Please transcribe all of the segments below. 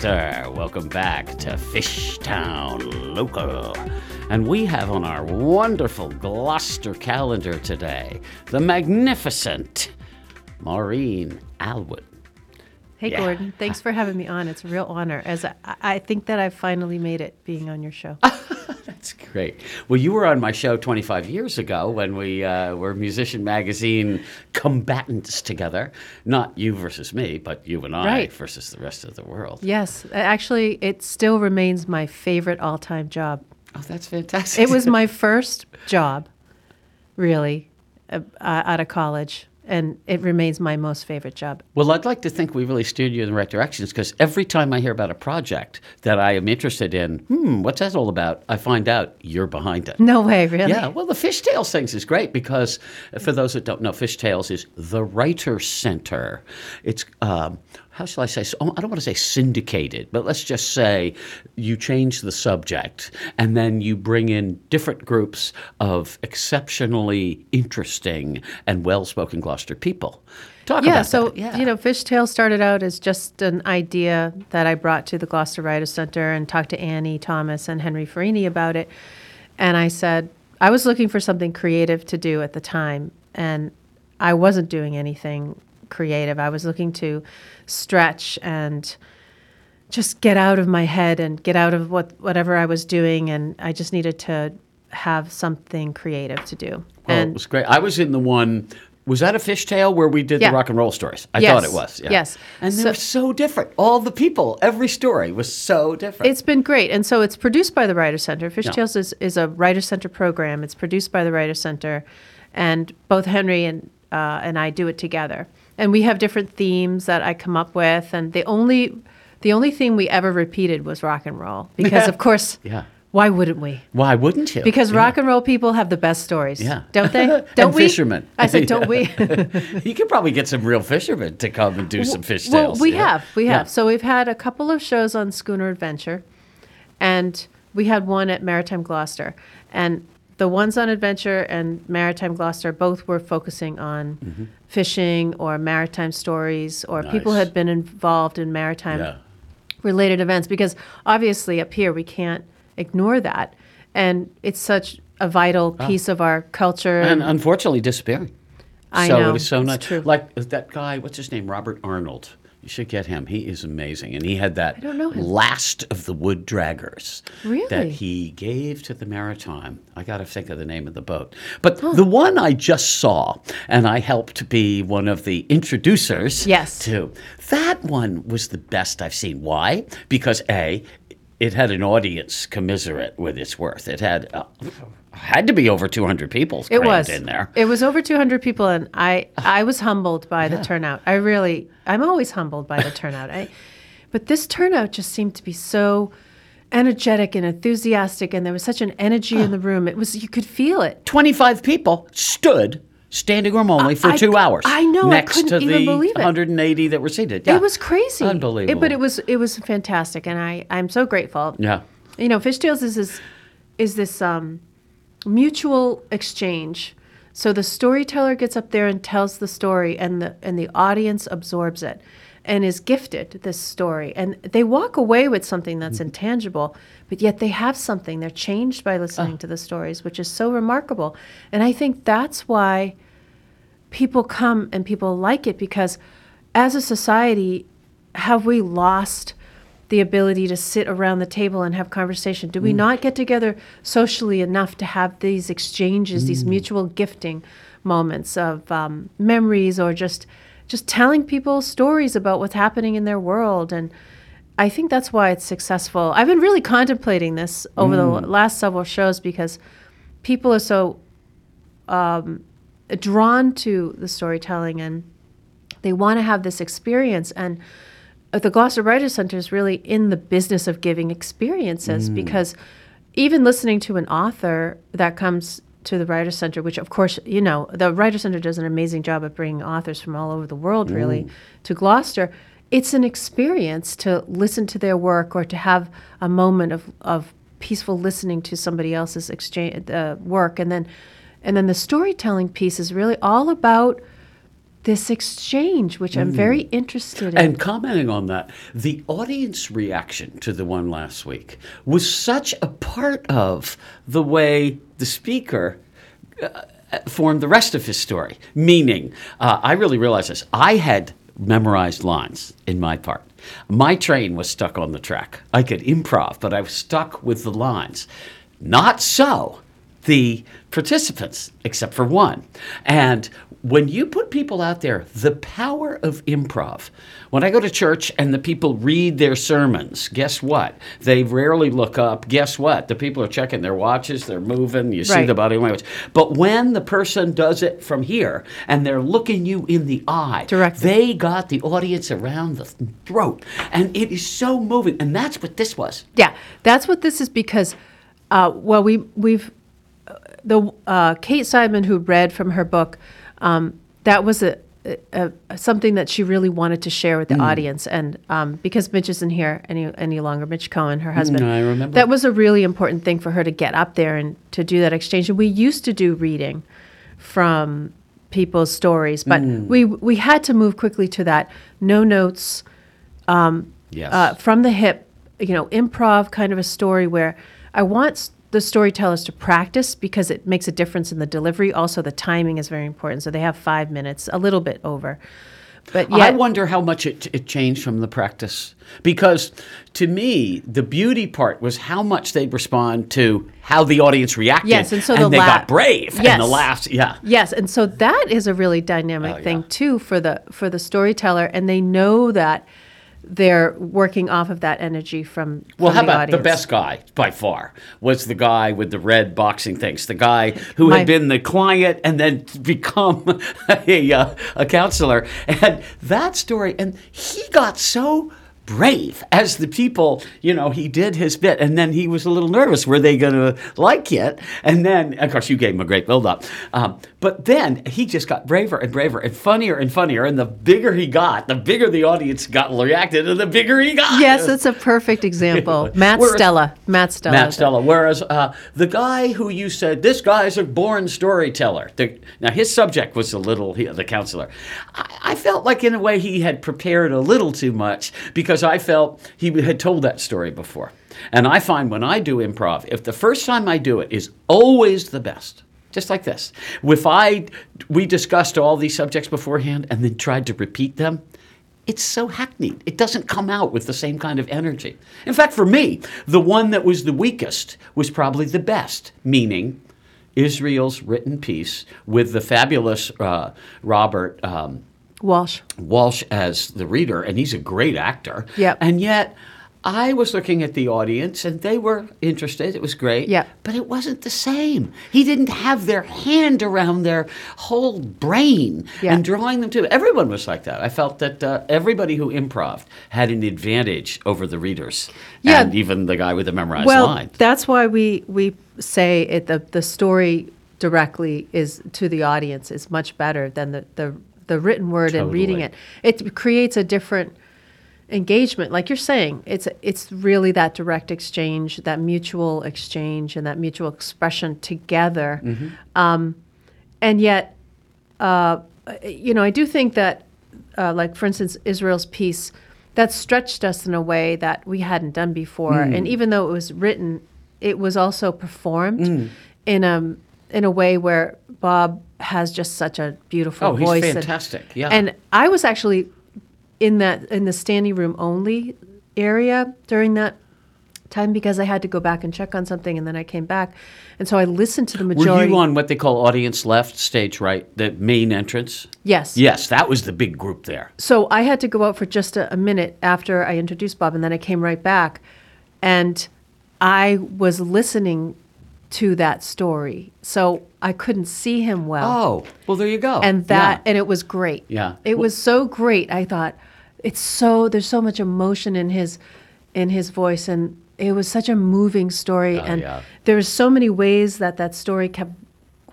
Gloucester. Welcome back to Fishtown Local. And we have on our wonderful Gloucester calendar today the magnificent Maureen Alwood. Hey, Yeah. Gordon. Thanks for having me on. It's a real honor. As I, I think that I've finally made it being on your show. That's great. Well, you were on my show 25 years ago when we uh, were Musician Magazine combatants together. Not you versus me, but you and I Right. versus the rest of the world. yes, actually, it still remains my favorite all-time job. Oh, that's fantastic. It was my first job, really, uh, out of college, and it remains my most favorite job. Well, I'd like to think we really steered you in the right directions because every time I hear about a project that I am interested in, hmm, what's that all about? I find out you're behind it. No way, really. Yeah, well, the Fishtails things is great because for those that don't know, Fishtails is the Writer Center. It's um, how shall I say? So, oh, I don't want to say syndicated, but let's just say you change the subject and then you bring in different groups of exceptionally interesting and well-spoken Gloucester people. Talk yeah, about so that. Yeah. So you know, Fishtail started out as just an idea that I brought to the Gloucester Writers Center and talked to Annie Thomas and Henry Ferrini about it. And I said I was looking for something creative to do at the time, and I wasn't doing anything creative. I was looking to stretch and just get out of my head and get out of what whatever I was doing, and I just needed to have something creative to do. Well, and it was great. I was in the one. Was that a fishtail where we did Yeah. the rock and roll stories? I Yes. thought it was. Yeah. Yes. And So- they're so different. All the people, every story was so different. It's been great. And so it's produced by the Writer Center. Fishtails is, is a Writer Center program. It's produced by the Writer Center. And both Henry and, uh, and I do it together. And we have different themes that I come up with. And the only, the only theme we ever repeated was rock and roll. Because, of course, yeah. why wouldn't we? Why wouldn't you? Because Yeah. rock and roll people have the best stories. Yeah. Don't they? Don't we? fishermen. I said, don't we? you could probably get some real fishermen to come and do some fishtails. Well, we yeah. have, we have. So we've had a couple of shows on Schooner Adventure, and we had one at Maritime Gloucester, and the ones on Adventure and Maritime Gloucester both were focusing on fishing or maritime stories, or people Mm-hmm. Nice. had been involved in maritime Yeah. related events because obviously up here we can't ignore that, and it's such a vital piece of our culture. Ah. And unfortunately disappearing. I so know, it is so it's nice. true. Like that guy, what's his name? Robert Arnold. You should get him. He is amazing. And he had that last of the wood draggers that he gave to the Maritime. I got to think of the name of the boat. But the one I just saw, and I helped be one of the introducers Yes. to, that one was the best I've seen. Why? Because A, it had an audience commiserate with its worth. It had uh, had to be over 200 people It was in there. It was over 200 people, and I I was humbled by the turnout. I really, I'm always humbled by the turnout. I, but this turnout just seemed to be so energetic and enthusiastic, and there was such an energy in the room. It was you could feel it. 25 people stood standing room only for I- two hours. I know, Next to couldn't even the believe it. 180 that were seated. Yeah. It was crazy, Unbelievable. It- but it was it was fantastic, and I I'm so grateful. Yeah. You know, Fishtails is this is this um, mutual exchange. So the storyteller gets up there and tells the story, and the and the audience absorbs it, and is gifted this story, and they walk away with something that's Mm-hmm. intangible, but yet they have something. They're changed by Ah. listening to the stories, which is so remarkable. And I think that's why people come and people like it because as a society have we lost the ability to sit around the table and have conversation. Do we mm. not get together socially enough to have these exchanges these mm. mutual gifting moments of um, memories or just just telling people stories about what's happening in their world? And i think that's why it's successful. I've been really contemplating this over the mm. last several shows because people are so um, drawn to the storytelling and they want to have this experience. And the Gloucester Writers Center is really in the business of giving experiences because even listening to an author that comes to the Writers Center, which of course, you know, the Writers Center does an amazing job of bringing authors from all over the world really to Gloucester. It's an experience to listen to their work or to have a moment of, of peaceful listening to somebody else's exchange uh, work and then and then the storytelling piece is really all about this exchange, which I'm very interested in. And commenting on that, the audience reaction to the one last week was such a part of the way the speaker uh, formed the rest of his story. Meaning, uh, I really realized this. I had memorized lines in my part. My train was stuck on the track. I could improv, but I was stuck with the lines. Not so the participants, except for one. And when you put people out there, the power of improv. When I go to church and the people read their sermons, guess what? They rarely look up. Guess what? The people are checking their watches, they're moving, you see the body language. But when the person does it from here and they're looking you in the eye, Directly. they got the audience around the throat. And it is so moving. And that's what this was. Yeah, that's what this is because, uh, well, we we've the uh, Kate Simon who read from her book. Um, that was a, a, a something that she really wanted to share with the audience, and um, because Mitch isn't here any any longer, Mitch Cohen, her husband, I remember. that was a really important thing for her to get up there and to do that exchange. And we used to do reading from people's stories, but we we had to move quickly to that no notes Yes. uh, from the hip, you know, improv kind of a story where I want s- the storytellers to practice because it makes a difference in the delivery. Also, the timing is very important. So they have five minutes, a little bit over. But yeah, I wonder how much it, it changed from the practice. Because to me, the beauty part was how much they'd respond to how the audience reacted. Yes, and so the they la- got brave. And Yes. the laughs, yeah. yes, and so that is a really dynamic Oh, thing yeah. too for the for the storyteller, and they know that they're working off of that energy from. Well, from how the about audience. the best guy by far was the guy with the red boxing things, the guy who My- had been the client and then become a, uh, a counselor. And that story, and he got so brave as the people, you know, he did his bit and then he was a little nervous. Were they going to like it? And then, of course, you gave him a great build up. Um, but then he just got braver and braver and funnier and funnier. And the bigger he got, the bigger the audience got reacted and the bigger he got. Yes, that's a perfect example. Matt Whereas- Stella. Matt Stella. Matt Stella. Whereas uh, the guy who you said this guy's a born storyteller. The, now his subject was a little he, the counselor. I, I felt like in a way he had prepared a little too much because I felt he had told that story before. And I find when I do improv, if the first time I do it is always the best. Just like this. If I we discussed all these subjects beforehand and then tried to repeat them, it's so hackneyed. It doesn't come out with the same kind of energy. In fact, for me, the one that was the weakest was probably the best, meaning Israel's written piece with the fabulous uh, Robert um, Walsh. Walsh as the reader, and he's a great actor. Yep. And yet, I was looking at the audience, and they were interested. It was great. Yep. But it wasn't the same. He didn't have their hand around their whole brain Yeah. and drawing them to. Everyone was like that. I felt that uh, everybody who improv had an advantage over the readers, Yeah. and even the guy with the memorized well, line. that's why we we say it the the story directly is to the audience is much better than the the, the written word and reading it. It creates a different engagement like you're saying it's it's really that direct exchange that mutual exchange and that mutual expression together Mm-hmm. um, and yet uh, you know i do think that uh, like for instance israel's piece that stretched us in a way that we hadn't done before Mm. and even though it was written it was also performed in a in a way where bob has just such a beautiful Oh, he's voice and- fantastic. Yeah. and I was actually in that in the standing room only area during that time because I had to go back and check on something and then I came back. And so I listened to the majority. Were you on what they call audience left, stage right, the main entrance? Yes. Yes, that was the big group there. So I had to go out for just a, a minute after I introduced Bob and then I came right back and I was listening to that story. So I couldn't see him well. Oh, well, there you go. and that Yeah. and it was great Yeah. it was so great i thought it's so there's so much emotion in his in his voice and it was such a moving story Oh, and yeah. there were so many ways that that story kept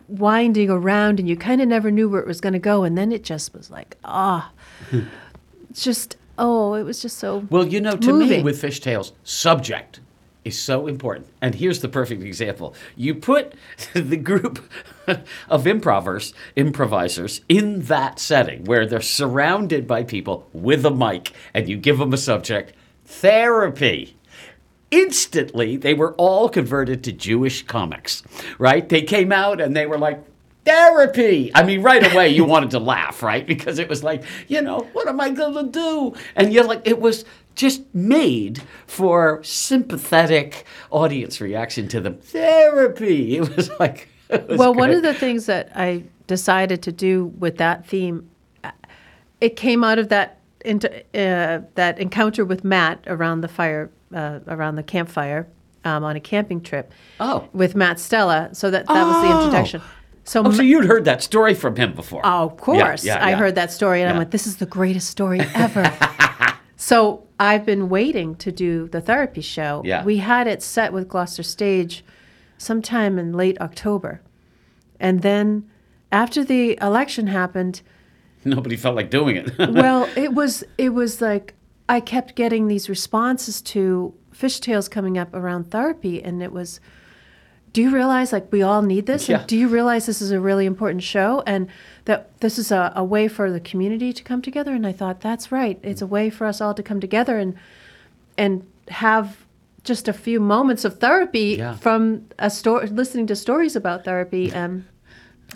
winding around and you kind of never knew where it was going to go and then it just was like ah it's just oh it was just so Well, you know, to me, moving. with fishtails, subject is so important. And here's the perfect example. You put the group of improvers, improvisers in that setting where they're surrounded by people with a mic and you give them a subject, therapy. Instantly, they were all converted to Jewish comics, right? They came out and they were like, therapy. I mean, right away you wanted to laugh, right? Because it was like, you know, what am I going to do? And you're like, it was just made for sympathetic audience reaction to them. Therapy. It was like, it was well, one of the things that I decided to do with that theme, uh, it came out of that into uh, that encounter with Matt around the fire, uh, around the campfire, um, on a camping trip. Oh. with Matt Stella. So that that was the Oh. introduction. So, Oh, so you'd heard that story from him before. Oh, of course. yeah, I yeah. heard that story and I went, this is the greatest story ever. so I've been waiting to do the therapy show. Yeah. We had it set with Gloucester Stage sometime in late October. And then after the election happened, Nobody felt like doing it. well, it was it was like I kept getting these responses to fishtails coming up around therapy, and it was, do you realize like we all need this? Yeah. And do you realize this is a really important show, and that this is a, a way for the community to come together? And I thought that's right. It's a way for us all to come together and and have just a few moments of therapy Yeah. from a story, listening to stories about therapy. Um,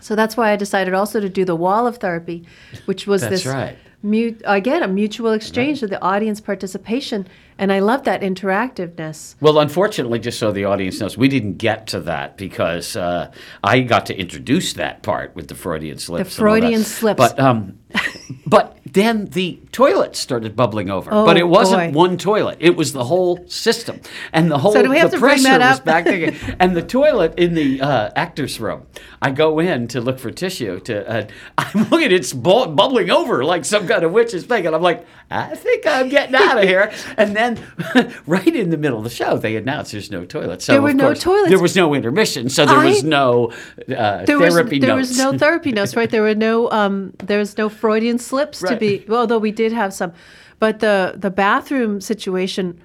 so that's why I decided also to do the wall of therapy, which was this right. mu- again a mutual exchange of the audience participation, and I love that interactiveness. Well, unfortunately, just so the audience knows, we didn't get to that because uh, I got to introduce that part with the Freudian slips. that. Freudian slips. But um, but then the toilet started bubbling over. Oh, but it wasn't boy. one toilet; it was the whole system, and the whole do we have the to bring pressure that was back there. And the toilet in the uh, actors' room. I go in to look for tissue. To uh, I'm looking, it's bu- bubbling over like some kind of witch's thing, and I'm like, I think I'm getting out of here. And then, right in the middle of the show, they announced there's no toilet. So There were no course, toilets. There was no intermission, so there was no uh, There was therapy there notes. was no therapy notes, right? There were no um, there was no Freudian slips to be. Well, although we did have some, but the the bathroom situation,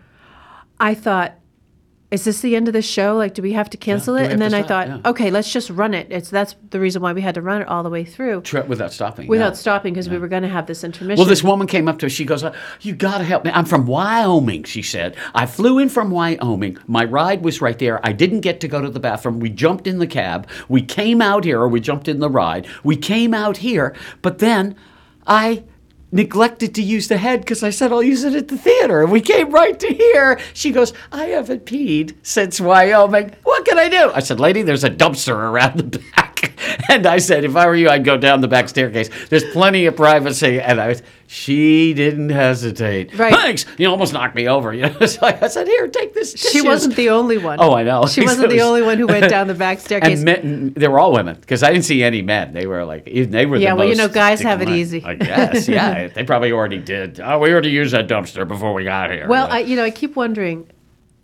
I thought. Is this the end of the show? Like, do we have to cancel do we it? And have then to I stop? thought, Yeah. okay, let's just run it. It's that's the reason why we had to run it all the way through without stopping. without yeah. stopping because we were going to have this intermission. Well, this woman came up to us. She goes, uh, "You got to help me. I'm from Wyoming." She said, "I flew in from Wyoming. My ride was right there. I didn't get to go to the bathroom. We jumped in the cab. We came out here, or we jumped in the ride. We came out here, but then I." Neglected to use the head because I said I'll use it at the theater. And we came right to here. She goes, I haven't peed since Wyoming. What can I do? I said, Lady, there's a dumpster around the back. And I said, if I were you, I'd go down the back staircase. There's plenty of privacy. And I was, she didn't hesitate. Right. Thanks. You almost knocked me over. You know, like I said, here, take this. she wasn't the only one. Oh, I know. She wasn't the only one who went down the back staircase. And men, they were all women because I didn't see any men. They were like they were. Yeah, the well, you know, guys have it easy. I guess. Yeah, they probably already did. Oh, we already used that dumpster before we got here. Well. I, you know, I keep wondering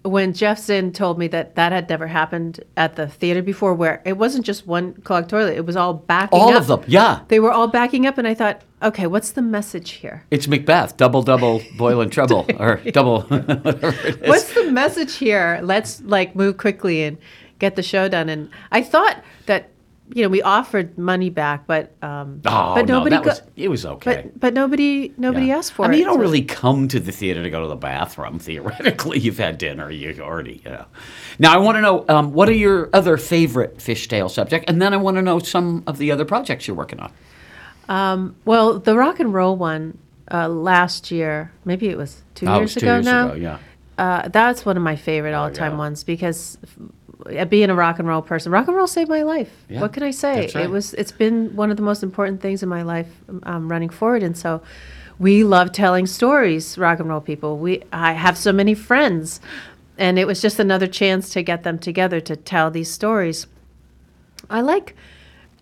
when Jeff Zinn told me that that had never happened at the theater before, where it wasn't just one clogged toilet; it was all backing all up. of them. Yeah, They were all backing up, and I thought, okay, what's the message here? it's Macbeth. Double, double, boil and trouble, or double. whatever it is. What's the message here? Let's like move quickly and get the show done. And I thought that you know we offered money back, but um, Oh but no, nobody that go- was it was okay. but but nobody nobody Yeah. asked for it. I mean, it. you don't so- really come to the theater to go to the bathroom. Theoretically, you've had dinner. You already, you know. Now, I want to know um, what are your other favorite fishtail subject, and then I want to know some of the other projects you're working on. Well, the rock and roll one uh, last year, maybe it was two Oh, years was two ago years now. ago, yeah. Uh, that's one of my favorite all-time yeah. ones because being a rock and roll person, rock and roll saved my life. Yeah, what can I say? right. It was. It's been one of the most important things in my life um, running forward, and so we love telling stories. Rock and roll people. We I have so many friends, and it was just another chance to get them together to tell these stories. I like,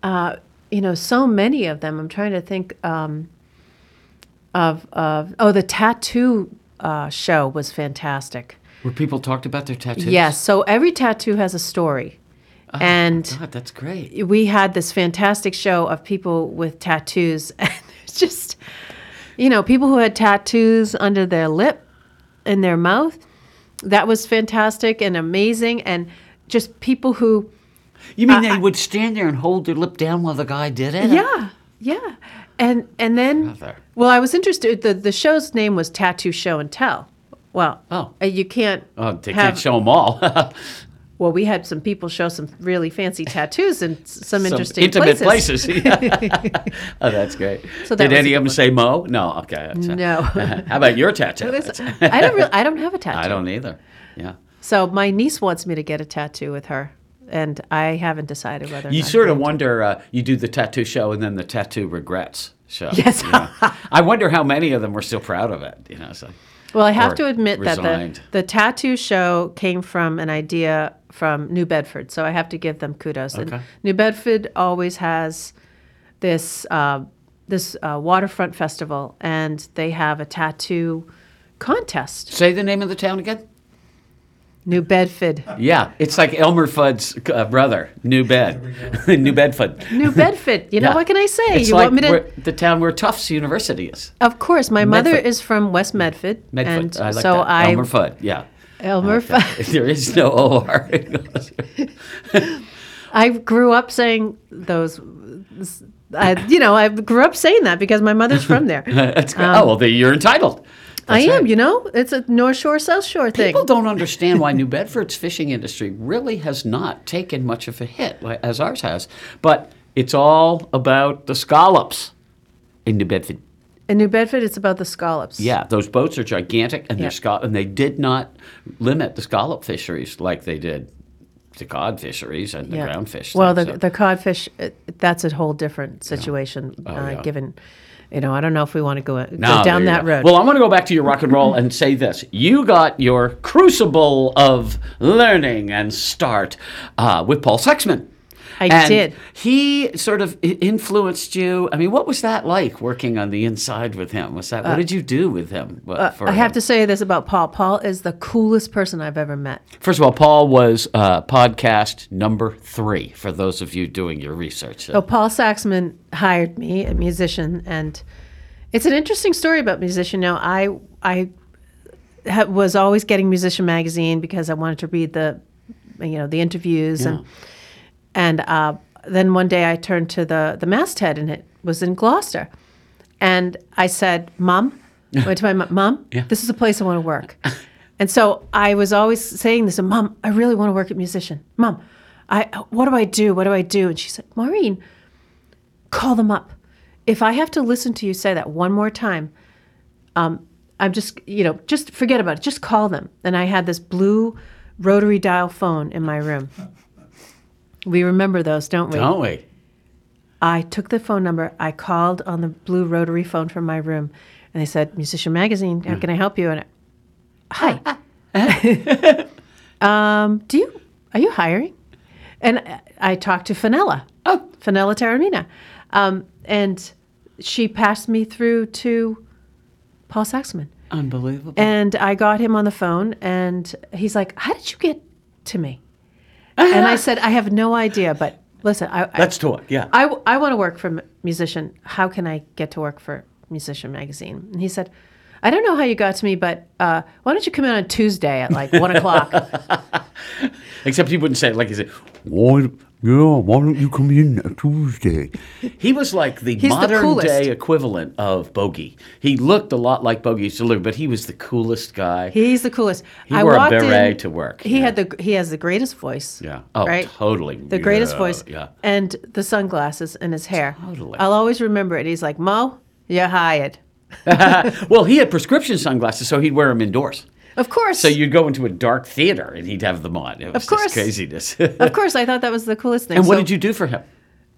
uh, you know, so many of them. I'm trying to think um, of of oh, the tattoo uh, show was fantastic. Where people talked about their tattoos. Yes, so every tattoo has a story, oh, and God, that's great. we had this fantastic show of people with tattoos, and it's just, you know, people who had tattoos under their lip, in their mouth, that was fantastic and amazing, and just people who, You mean they would stand there and hold their lip down while the guy did it? yeah, yeah, and and then, well, I was interested. The the show's name was Tattoo Show and Tell. Well, Oh. uh, you can't. Oh, they have, can't show them all. Well, we had some people show some really fancy tattoos in some, Some interesting intimate places. places. oh, that's great. So that Did any of them good say Mo? No. Okay. No. How about your tattoo? I don't. Really, I don't have a tattoo. I don't either. Yeah. So my niece wants me to get a tattoo with her, and I haven't decided whether. or You sort of wonder. Uh, you do the tattoo show and then the tattoo regrets show. Yes. you know. I wonder how many of them were still proud of it. You know. So. Well, I have to admit that the the tattoo show came from an idea from New Bedford, so I have to give them kudos. Okay. And New Bedford always has this uh, this uh, waterfront festival, and they have a tattoo contest. Say the name of the town again. New Bedford. Yeah, it's like Elmer Fudd's uh, brother, New Bed, New Bedford. New Bedford. You know Yeah. what can I say? It's you like want me to? the town where Tufts University is. Of course, my mother is from West Medford, Medford. and I like so that. I Elmer Fudd. Yeah. Elmer Okay. Fudd. there is no OR. I grew up saying those. I, you know, I grew up saying that because my mother's from there. That's good. oh well, you're entitled. I am. right. You know, it's a North Shore South Shore thing. People don't understand why New Bedford's fishing industry really has not taken much of a hit as ours has. But it's all about the scallops in New Bedford. In New Bedford, it's about the scallops. Yeah, those boats are gigantic, and Yeah. they're scallop, and they did not limit the scallop fisheries like they did the cod fisheries and the Yeah. ground fish. Well, thing, the so- the codfish, uh, that's a whole different situation. uh, Oh, yeah. Given, you know, I don't know if we want to go, go No, down that road. Well, I want to go back to your rock and roll and say this: you got your crucible of learning and start uh, with Paul Saxman. I And did. He sort of influenced you. I mean, what was that like working on the inside with him? Was that what did you do with him? uh, for I have him? to say this about Paul. Paul is the coolest person I've ever met. First of all, Paul was uh, podcast number three for those of you doing your research. So Paul Saxman hired me, a musician, and it's an interesting story about musician. Now, I I ha- was always getting Musician magazine because I wanted to read the, you know, the interviews and and uh, then one day I turned to the the masthead and it was in Gloucester, and I said, "Mom," I went to my mom, "Mom, Yeah. this is a place I want to work." And so I was always saying this, Mom, I really want to work at musician. Mom, I what do I do? What do I do? And she said, Maureen, call them up. If I have to listen to you say that one more time, um, I'm just you know just forget about it. Just call them. And I had this blue rotary dial phone in my room. We remember those, don't we? don't we? I took the phone number. I called on the blue rotary phone from my room, and they said, "Musician Magazine, how can I help you?" And I, hi, um, do you are you hiring? And I- I talked to Fenella, Oh. Fenella Taramina, um, and she passed me through to Paul Saxman, Unbelievable. and I got him on the phone, and he's like, "How did you get to me?" And I said, "I have no idea, but listen, I, I Let's talk. Yeah. I, I want to work for Musician. How can I get to work for Musician Magazine? And he said, I don't know how you got to me, but uh, why don't you come in on Tuesday at like one o'clock? Except he wouldn't say it like he said, why, yeah, why don't you come in on Tuesday? He was like the the modern coolest. day equivalent of Bogey. He looked a lot like Bogey's delivery, but he was the coolest guy. He's the coolest. He I wore a walked beret in- to work, He yeah. had the he has the greatest voice. yeah. Oh, right? totally. The greatest Yeah, voice. Yeah. And the sunglasses and his hair. Totally. I'll always remember it. He's like, Mo, you're hired. well, he had prescription sunglasses, so he'd wear them indoors. Of course. So you'd go into a dark theater and he'd have them on. It was course. craziness. of course, I thought that was the coolest thing. and what So did you do for him?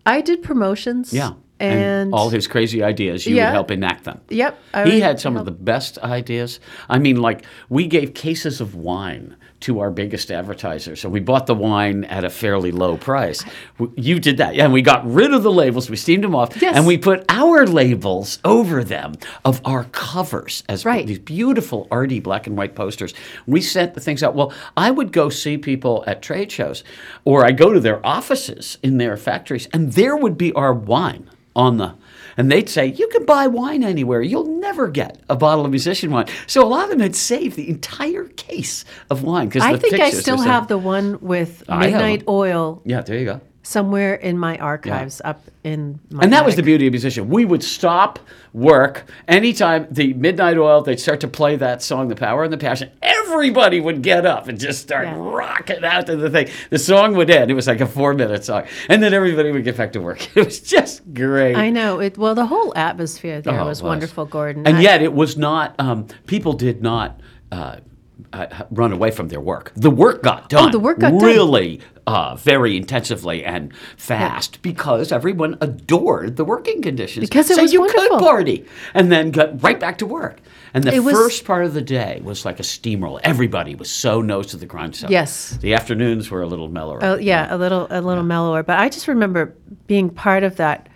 I did promotions. Yeah. And, all his crazy ideas, you Yeah. would help enact them. Yep. I he had some help. of the best ideas. I mean, like we gave cases of wine to our biggest advertisers, so we bought the wine at a fairly low price. You did that, yeah. And we got rid of the labels, we steamed them off, Yes. and we put our labels over them of our covers as Right. these beautiful arty black and white posters. We sent the things out. Well, I would go see people at trade shows, or I go to their offices in their factories, and there would be our wine on the. And they'd say, You can buy wine anywhere. You'll never get a bottle of musician wine. So a lot of them had saved the entire case of wine. because I think I still have the one with Midnight. Oil Yeah, there you go. Somewhere in my archives up in my And that was the beauty of musician. We would stop work anytime the midnight oil. They'd start to play that song, "The Power and the Passion." Everybody would get up and just start Yeah. rocking out to the thing. The song would end. It was like a four-minute song, and then everybody would get back to work. It was just great. I know it. Well, the whole atmosphere there Oh, was, was. wonderful, Gordon. And I- yet, it was not. Um, people did not. Uh, uh, run away from their work. The work got done. Oh, the work got done. really uh, very intensively and fast because everyone adored the working conditions. Because it so was you wonderful. could party and then got right back to work. And the was- first part of the day was like a steamroller. Everybody was so nose to the grindstone. Yes. The afternoons were a little mellower. Oh, yeah, a little a little mellower. But I just remember being part of that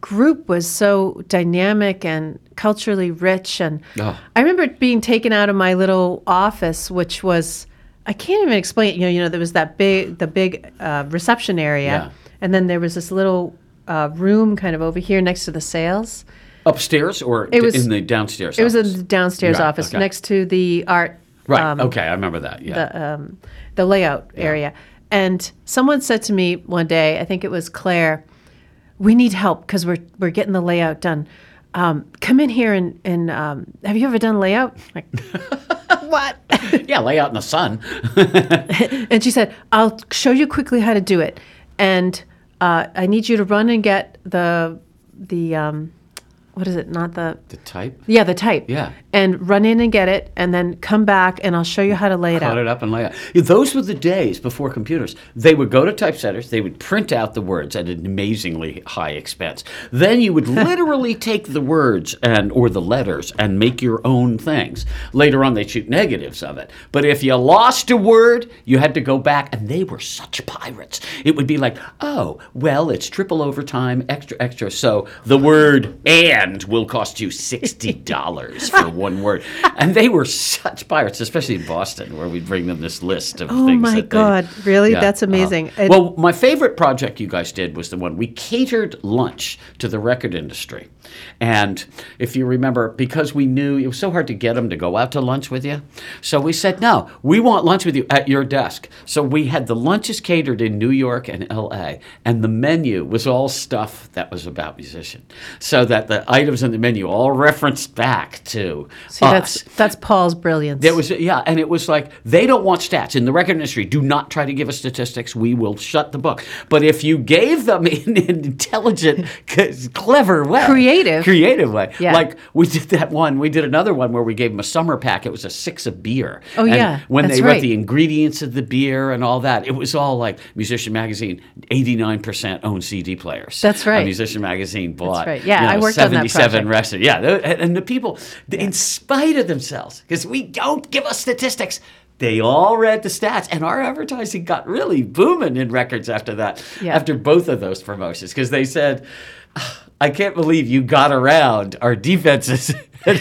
group was so dynamic and culturally rich and Oh. I remember being taken out of my little office which was I can't even explain it. You know, you know there was that big the big uh, reception area Yeah. and then there was this little uh, room kind of over here next to the sales. Upstairs or It was- in the downstairs? It was office? in the downstairs Right, office okay. next to the art Right. um, okay, I remember that. Yeah. the um, the layout area. And someone said to me one day, I think it was Claire, we need help because we're we're getting the layout done. Um, come in here and and um, have you ever done layout? Like, what? yeah, layout in the sun. and she said, I'll show you quickly how to do it. And uh, I need you to run and get the the um, what is it? Not the the type. yeah the type. Yeah. And run in and get it, and then come back, and I'll show you how to lay it cut out. it up and lay it. Yeah, Those were the days before computers. They would go to typesetters, they would print out the words at an amazingly high expense. Then you would literally take the words and or the letters and make your own things. Later on they'd shoot negatives of it. But if you lost a word, you had to go back and they were such pirates. It would be like, "Oh, well, it's triple overtime, extra extra, so the word and will cost you $60 for one word." And they were such pirates, especially in Boston where we'd bring them this list of Oh things my that they- God, really? Yeah, That's uh-huh. amazing. And- well, my favorite project you guys did was the one we catered lunch to the record industry. And if you remember, because we knew it was so hard to get them to go out to lunch with you, so we said, no, we want lunch with you at your desk. So we had the lunches catered in New York and LA, and the menu was all stuff that was about musician. So that the items in the menu all referenced back to See, us. that's that's Paul's brilliance. It was yeah, and it was like they don't want stats in the record industry. Do not try to give us statistics. We will shut the book. But if you gave them in an intelligent, clever way, Creative. creative way, Yeah. like we did that one. We did another one where we gave them a summer pack. It was a six of beer. Oh, And yeah, when that's they wrote right. the ingredients of the beer and all that, it was all like Musician Magazine. Eighty nine percent own CD players. That's right. Musician Magazine bought. right. Yeah, you I know, worked on that 77 project. restaurants. Yeah, and the people, in spite of themselves, because we don't give us statistics, they all read the stats, and our advertising got really booming in records after that. Yeah. After both of those promotions, because they said. I can't believe you got around our defenses. and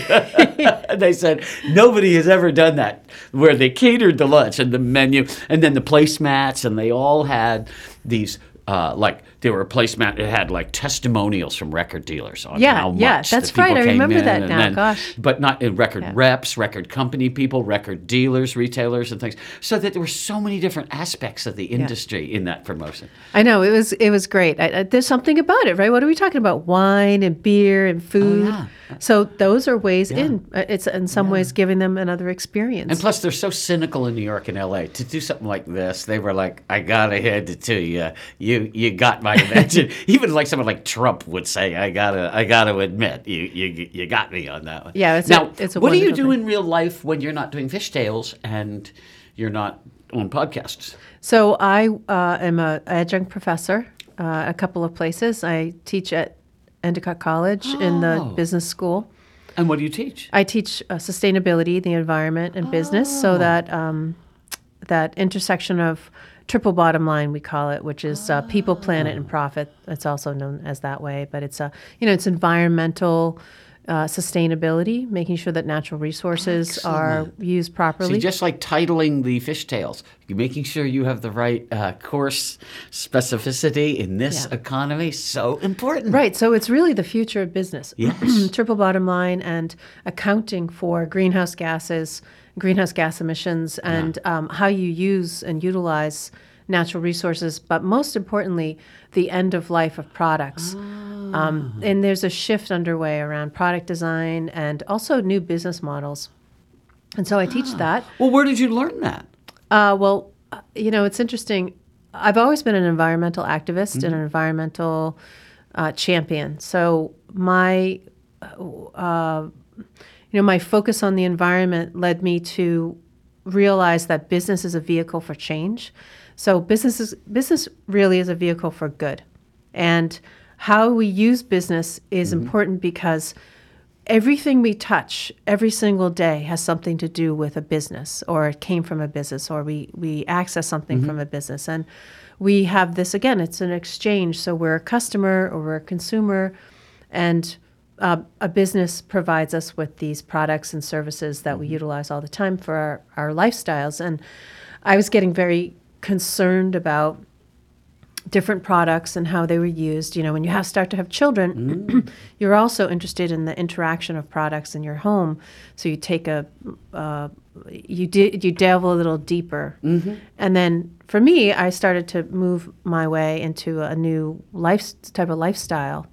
they said nobody has ever done that, where they catered the lunch and the menu, and then the placemats, and they all had these uh, like they were a placemat. It had like testimonials from record dealers on Yeah, how much yeah, that that's people right. I remember that now, then- gosh. but not in record Yeah. reps, record company people, record dealers, retailers, and things. So that there were so many different aspects of the industry in that promotion. I know it was it was great. I, I, there's something about it, right? What are we talking about? Wine and beer and food. Oh, yeah. So those are ways in. Uh, It's in some ways giving them another experience. And plus, they're so cynical in New York and L.A. To do something like this, they were like, "I gotta hand it to you. You you got my attention." Even like someone like Trump would say, "I gotta I gotta admit, you you you got me on that one." Yeah, it's a- now, it's a what do you do thing. in real life when you're not doing fishtails and you're not on podcasts? So I uh, am a adjunct professor uh, a couple of places. I teach at Endicott College in the Oh. business school. And what do you teach? I teach uh, sustainability, the environment, and business. Oh. So that um, that intersection of triple bottom line, we call it, which is uh, people, planet, and profit. It's also known as that way, but it's a you know it's environmental. Uh, sustainability, making sure that natural resources are used properly. See, just like titling the fishtails, you're making sure you have the right uh, course specificity in this Yeah. economy, so important. Right. So it's really the future of business. Yes. Triple bottom line and accounting for greenhouse gases, greenhouse gas emissions, and um, how you use and utilize natural resources, but most importantly, the end of life of products. Um, and there's a shift underway around product design and also new business models. And so I teach that. Well, where did you learn that? Uh, well, uh, you know, it's interesting. I've always been an environmental activist and an environmental uh, champion. So my, uh, you know, my focus on the environment led me to realize that business is a vehicle for change. So business is business really is a vehicle for good, and how we use business is mm-hmm. important because everything we touch every single day has something to do with a business or it came from a business or we, we access something mm-hmm. from a business. And we have this again it's an exchange. So we're a customer or we're a consumer and uh, a business provides us with these products and services that we mm-hmm. utilize all the time for our, our lifestyles. And i was getting very concerned about different products and how they were used. You know, when you have start to have children, mm. you're also interested in the interaction of products in your home. So you take a, uh, you di- you delve a little deeper, mm-hmm. and then for me, I started to move my way into a new life type of lifestyle,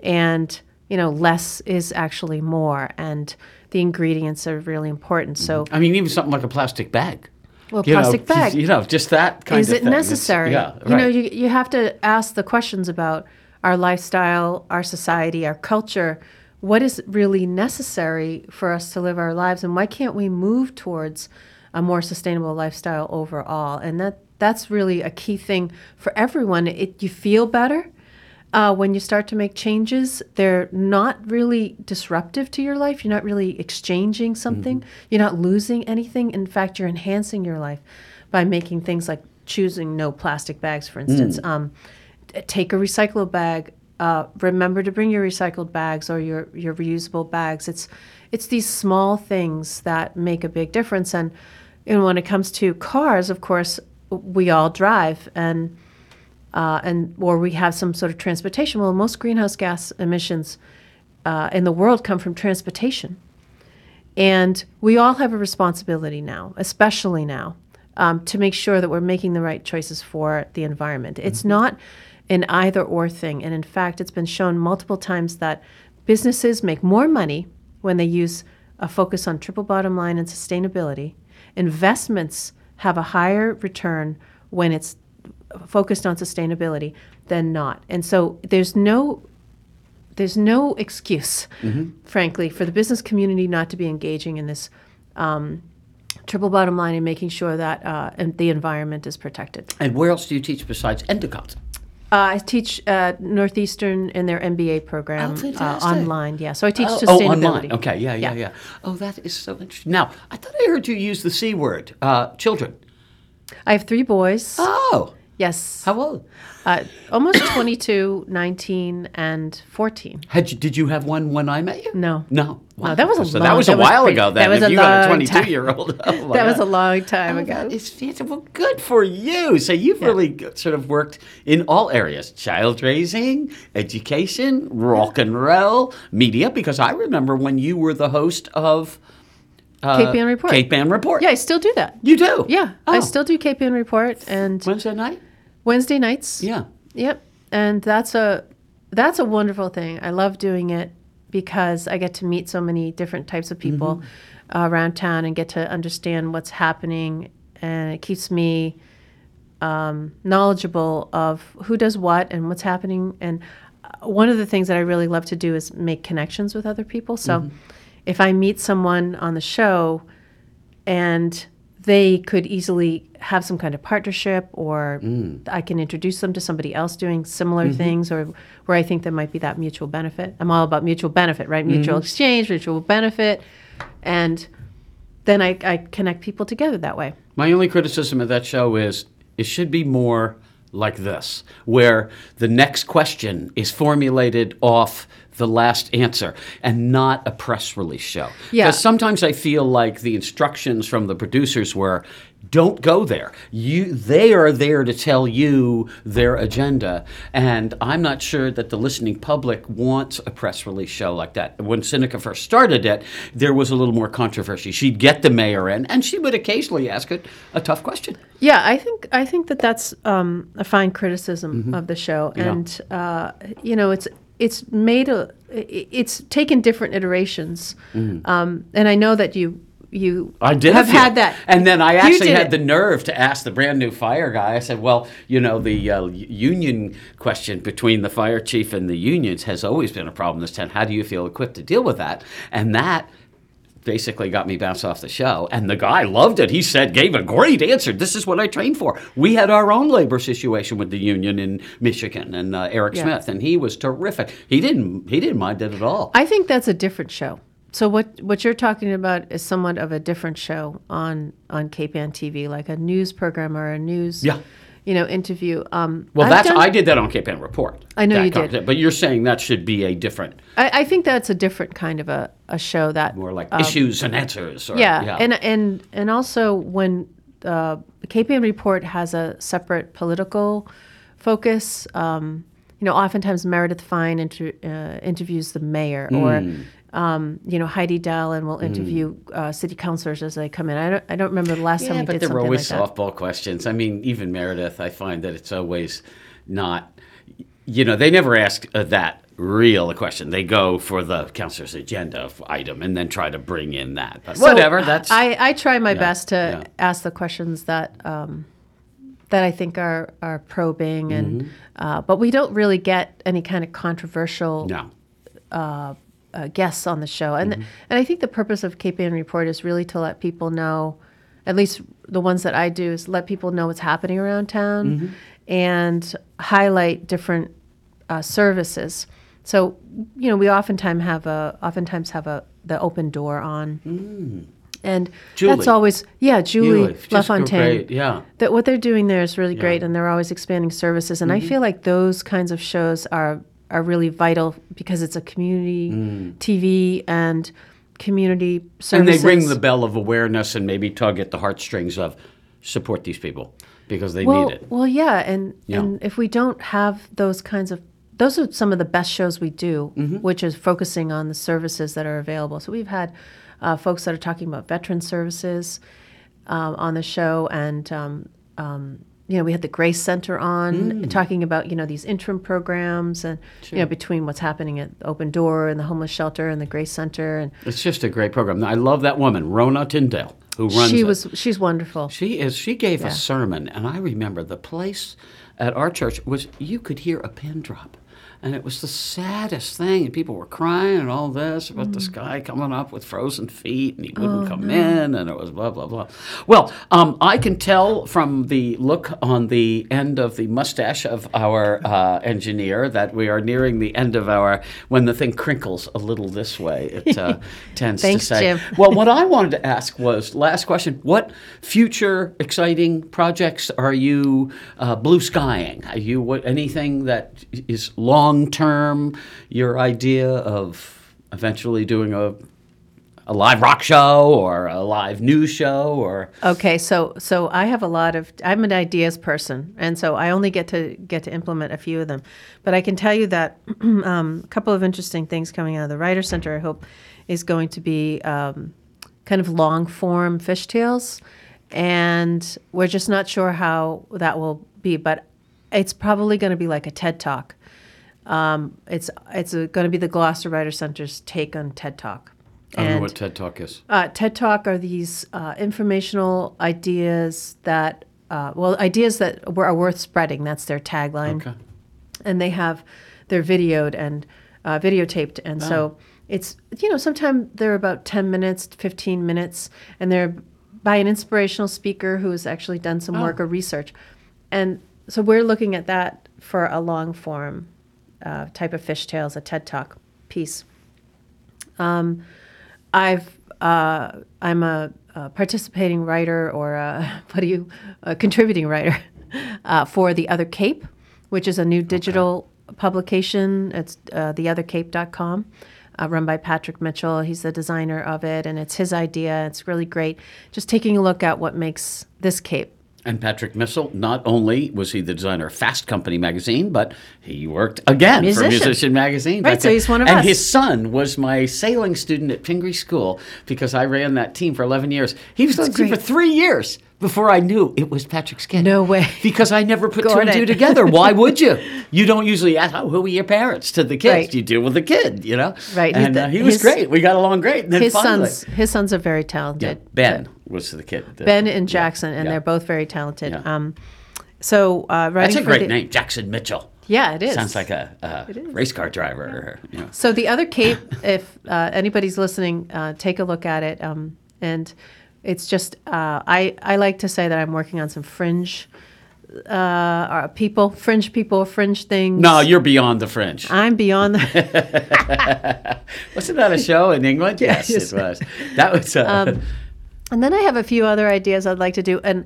and you know, less is actually more, and the ingredients are really important. So. Mm-hmm. I mean, even something like a plastic bag. Well, You know, plastic bag. You know, just that kind is of it thing. It's- necessary? yeah, right. You know, you, you have to ask the questions about our lifestyle, our society, our culture. What is really necessary for us to live our lives, and why can't we move towards a more sustainable lifestyle overall? And that that's really a key thing for everyone. It you feel better. Uh, when you start to make changes, they're not really disruptive to your life. You're not really exchanging something. You're not losing anything. In fact, you're enhancing your life by making things like choosing no plastic bags, for instance. Um, t- take a recyclable bag. Uh, remember to bring your recycled bags or your, your reusable bags. It's it's these small things that make a big difference. And and when it comes to cars, of course, we all drive and uh, and or we have some sort of transportation. Well, most greenhouse gas emissions uh, in the world come from transportation, and we all have a responsibility now, especially now, um, to make sure that we're making the right choices for the environment. It's not an either or thing, and in fact, it's been shown multiple times that businesses make more money when they use a focus on triple bottom line and sustainability. Investments have a higher return when it's focused on sustainability than not. And so there's no there's no excuse, frankly, for the business community not to be engaging in this um, triple bottom line and making sure that uh, and the environment is protected. and where else do you teach besides Endicott? Uh, I teach uh, Northeastern in their MBA program Oh, uh, online. Yeah, so I teach Oh, sustainability. oh, online. Okay, yeah, yeah, Yeah. yeah, Oh, that is so interesting. Now, I thought I heard you use the C word, uh, children. I have three boys. Oh, yes, how old? uh, almost 22, 19, and 14. Had you, did you have one when I met you? No. No. No, that was a so long- that was a that was while pretty- ago. Then, that was if a you got a long time. twenty-two-year-old, oh my That was a long time Oh, ago. fantastic. Well, good for you. So you've really sort of worked in all areas: child raising, education, rock and roll, media. Because I remember when you were the host of uh, Cape Ann Report. Cape Ann Report. Yeah, I still do that. you do. Yeah, I Oh. still do Cape Ann Report and Wednesday night. Wednesday nights. Yeah. Yep. And that's a that's a wonderful thing. I love doing it because I get to meet so many different types of people Mm-hmm. uh, around town and get to understand what's happening and it keeps me um, knowledgeable of who does what and what's happening and uh, one of the things that I really love to do is make connections with other people. So Mm-hmm. if I meet someone on the show and they could easily have some kind of partnership or mm. I can introduce them to somebody else doing similar mm-hmm. things or where I think there might be that mutual benefit. I'm all about mutual benefit, right? Mutual mm-hmm. exchange, mutual benefit. And then I, I connect people together that way. My only criticism of that show is it should be more like this, where the next question is formulated off the last answer and not a press release show. Yeah. Because sometimes I feel like the instructions from the producers were don't go there. You they are there to tell you their agenda and I'm not sure that the listening public wants a press release show like that. When Seneca first started it, there was a little more controversy. She'd get the mayor in and she would occasionally ask it a tough question. Yeah, I think I think that that's um, a fine criticism of the show, Mm-hmm. Yeah. and uh, you know, it's it's made a it's taken different iterations, um, and I know that you you. I did have had that, and then I actually had it. the nerve to ask the brand new fire guy. I said, "Well, you know, the uh, union question between the fire chief and the unions has always been a problem this town. How do you feel equipped to deal with that?" And that basically got me bounced off the show. And the guy loved it. He said, gave a great answer. This is what I trained for. We had our own labor situation with the union in Michigan and uh, Eric Yeah. Smith, and he was terrific. He didn't he didn't mind it at all. I think that's a different show. So what what you're talking about is somewhat of a different show on on Cape Ann TV, like a news program or a news Yeah. You know interview. Um, Well, I've that's done- I did that on Cape Ann Report. I know you did. But you're saying that should be a different, I, I think that's a different kind of a, a show that more like issues and answers. Or, Um, yeah, and and and also when uh, Cape Ann report has a separate political focus. Um, you know, oftentimes Meredith Fine inter, uh, interviews the mayor, or Hmm. Um, you know Heidi Dallin will interview uh, city councilors as they come in. I don't I don't remember the last time yeah, we but did there were always like softball questions. I mean, even Meredith, I find that it's always not. You know, they never ask uh, that real a question. They go for the counselor's agenda item and then try to bring in that. But whatever. That's I, I try my best to yeah. ask the questions that um, that I think are are probing, and Mm-hmm. uh, but we don't really get any kind of controversial no. uh, guests on the show, and Mm-hmm. and I think the purpose of Cape Ann Report is really to let people know, at least the ones that I do, is let people know what's happening around town, Mm-hmm. and highlight different uh, services. So you know, we oftentimes have a oftentimes have a the open door on. And Mm. Julie. that's always yeah, Julie, Julie, LaFontaine. yeah. That what they're doing there is really great, and they're always expanding services. And I Mm-hmm. feel like those kinds of shows are are really vital because it's a community TV and community services. Mm. And they ring the bell of awareness and maybe tug at the heartstrings of support these people because they well, need it. well, yeah, and Yeah. and if we don't have those kinds of those are some of the best shows we do, Mm-hmm. which is focusing on the services that are available. So we've had uh, folks that are talking about veteran services um, on the show, and um, um, you know we had the Grace Center on Mm. talking about you know these interim programs and you know between what's happening at Open Door and the homeless shelter and the Grace Center, and It's just a great program. I love that woman, Rona Tyndale, who runs she it. was she's wonderful. She is. She gave a sermon, and I remember the place at our church was you could hear a pin drop, and it was the saddest thing. And people were crying and all this about Mm. this guy coming up with frozen feet, and he wouldn't Oh, come in, and it was blah blah blah. Well, um, I can tell from the look on the end of the mustache of our uh, engineer that we are nearing the end of our. When the thing crinkles a little this way, it uh, tends Thanks, to say. Jim. Well, what I wanted to ask was last question: What future exciting projects are you uh, blue skying? Are you what anything that is long term? Your idea of eventually doing a a live rock show or a live news show or Okay, so so I have a lot of I'm an ideas person, and so I only get to get to implement a few of them. But I can tell you that um, a couple of interesting things coming out of the Writer Center. I hope is going to be um, kind of long form fishtails, and we're just not sure how that will be. But it's probably going to be like a TED Talk. Um, it's it's going to be the Gloucester Writer Center's take on TED Talk. I don't know what TED Talk is. uh, TED Talk are these uh, informational ideas that, uh, well, ideas that were, are worth spreading. That's their tagline. Okay. And they have, they're videoed and uh, videotaped. And so it's, you know, sometimes they're about 10 minutes, 15 minutes, and they're by an inspirational speaker who has actually done some work or research. And so we're looking at that for a long form uh, type of fishtails, a TED Talk piece. Um, I've uh, I'm a, a participating writer or a, what do you a contributing writer uh, for the Other Cape, which is a new digital publication. It's uh, theothercape.com, uh, run by Patrick Mitchell. He's the designer of it, and it's his idea. It's really great. Just taking a look at what makes this cape. And Patrick Mitchell, not only was he the designer of Fast Company magazine, but he worked again Musician. for Musician magazine. Right, so he's one of and us. his son was my sailing student at Pingree School because I ran that team for 11 years. He was on the team for three years before I knew it was Patrick's kid. No way. Because I never put two and two together. Why would you? You don't usually ask, oh, who are your parents to the kids? Right. You deal with the kid, you know? Right, And uh, he was his- great. We got along great. And then His finally, sons, his sons are very yeah, talented. Ben was the kid. The- Ben and Jackson, and yeah. they're both very talented. Yeah. Um, so uh, That's a great the- name, Jackson Mitchell. Yeah, it is. Sounds like a, a race car driver. Or, you know. So the other cape, if uh, anybody's listening, uh, take a look at it. Um, and it's just uh, I I like to say that I'm working on some fringe uh, uh, people, fringe people, fringe things. No, you're beyond the fringe. I'm beyond the. Wasn't that a show in England? yes, yes. it was. That was. Uh, and then I have a few other ideas I'd like to do, and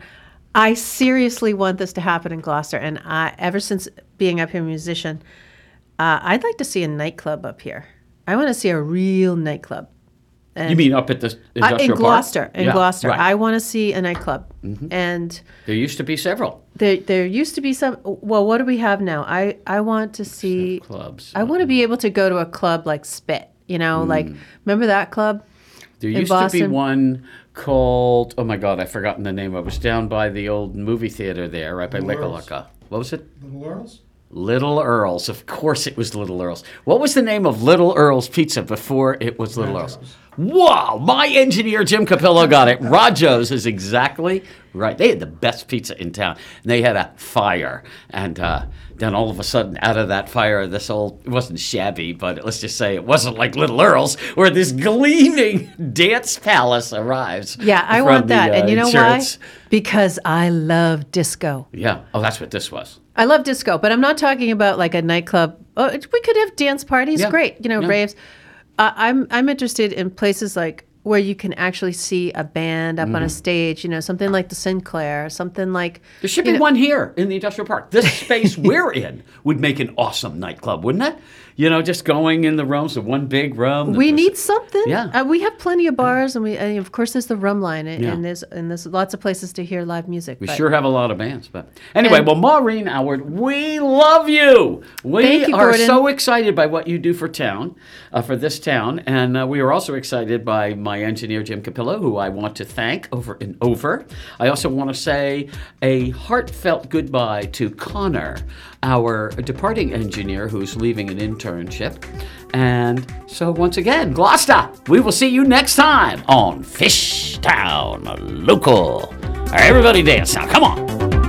I seriously want this to happen in Gloucester. And I, ever since being up here, a musician, uh, I'd like to see a nightclub up here. I want to see a real nightclub. You mean up at the Uh, industrial in park? Gloucester, in Yeah, Gloucester, right. Mm-hmm. I want to see a nightclub, and there used to be several there there used to be some. Well, what do we have now? I I want to see. clubs. I want to be able to go to a club like Spit. You know, like Mm. remember that club? there in used to be one called. Oh my God, I've forgotten the name. of It was down by the old movie theater there, right by Little Earls. What was it? Little Earls? Little Earls. Of course, it was Little Earls. What was the name of Little Earls Pizza before it was Little Earls? Wow, my engineer Jim Capello got it. Rajo's is exactly right. They had the best pizza in town. And they had a fire, and uh, then all of a sudden, out of that fire, this old it wasn't shabby, but let's just say it wasn't like Little Earls, where this gleaming dance palace arrives. Yeah, I want the, that. and uh, you know insurance. why? Because I love disco. Yeah. Oh, that's what this was. I love disco, but I'm not talking about like a nightclub. Oh, we could have dance parties. Yeah. Great, you know, Yeah. raves. I'm I'm interested in places like where you can actually see a band up Mm-hmm. on a stage. You know, something like the Sinclair, something like There should be one here in the industrial park. This space we're in would make an awesome nightclub, wouldn't it? You know, just going in the rooms, the one big room. we need something. Yeah. uh, we have plenty of bars, and we and of course there's the Rhumb Line, and, Yeah. and there's and there's lots of places to hear live music. We but- sure have a lot of bands, but anyway. And- well, Maureen Howard, we love you. We you, are Gordon. so excited by what you do for town, uh, for this town, and uh, we are also excited by my engineer Jim Capillo, who I want to thank over and over. I also want to say a heartfelt goodbye to Connor, our departing engineer who's leaving an internship. And so, once again, Gloucester, we will see you next time on Fish Town Local. All right, everybody dance now. Come on.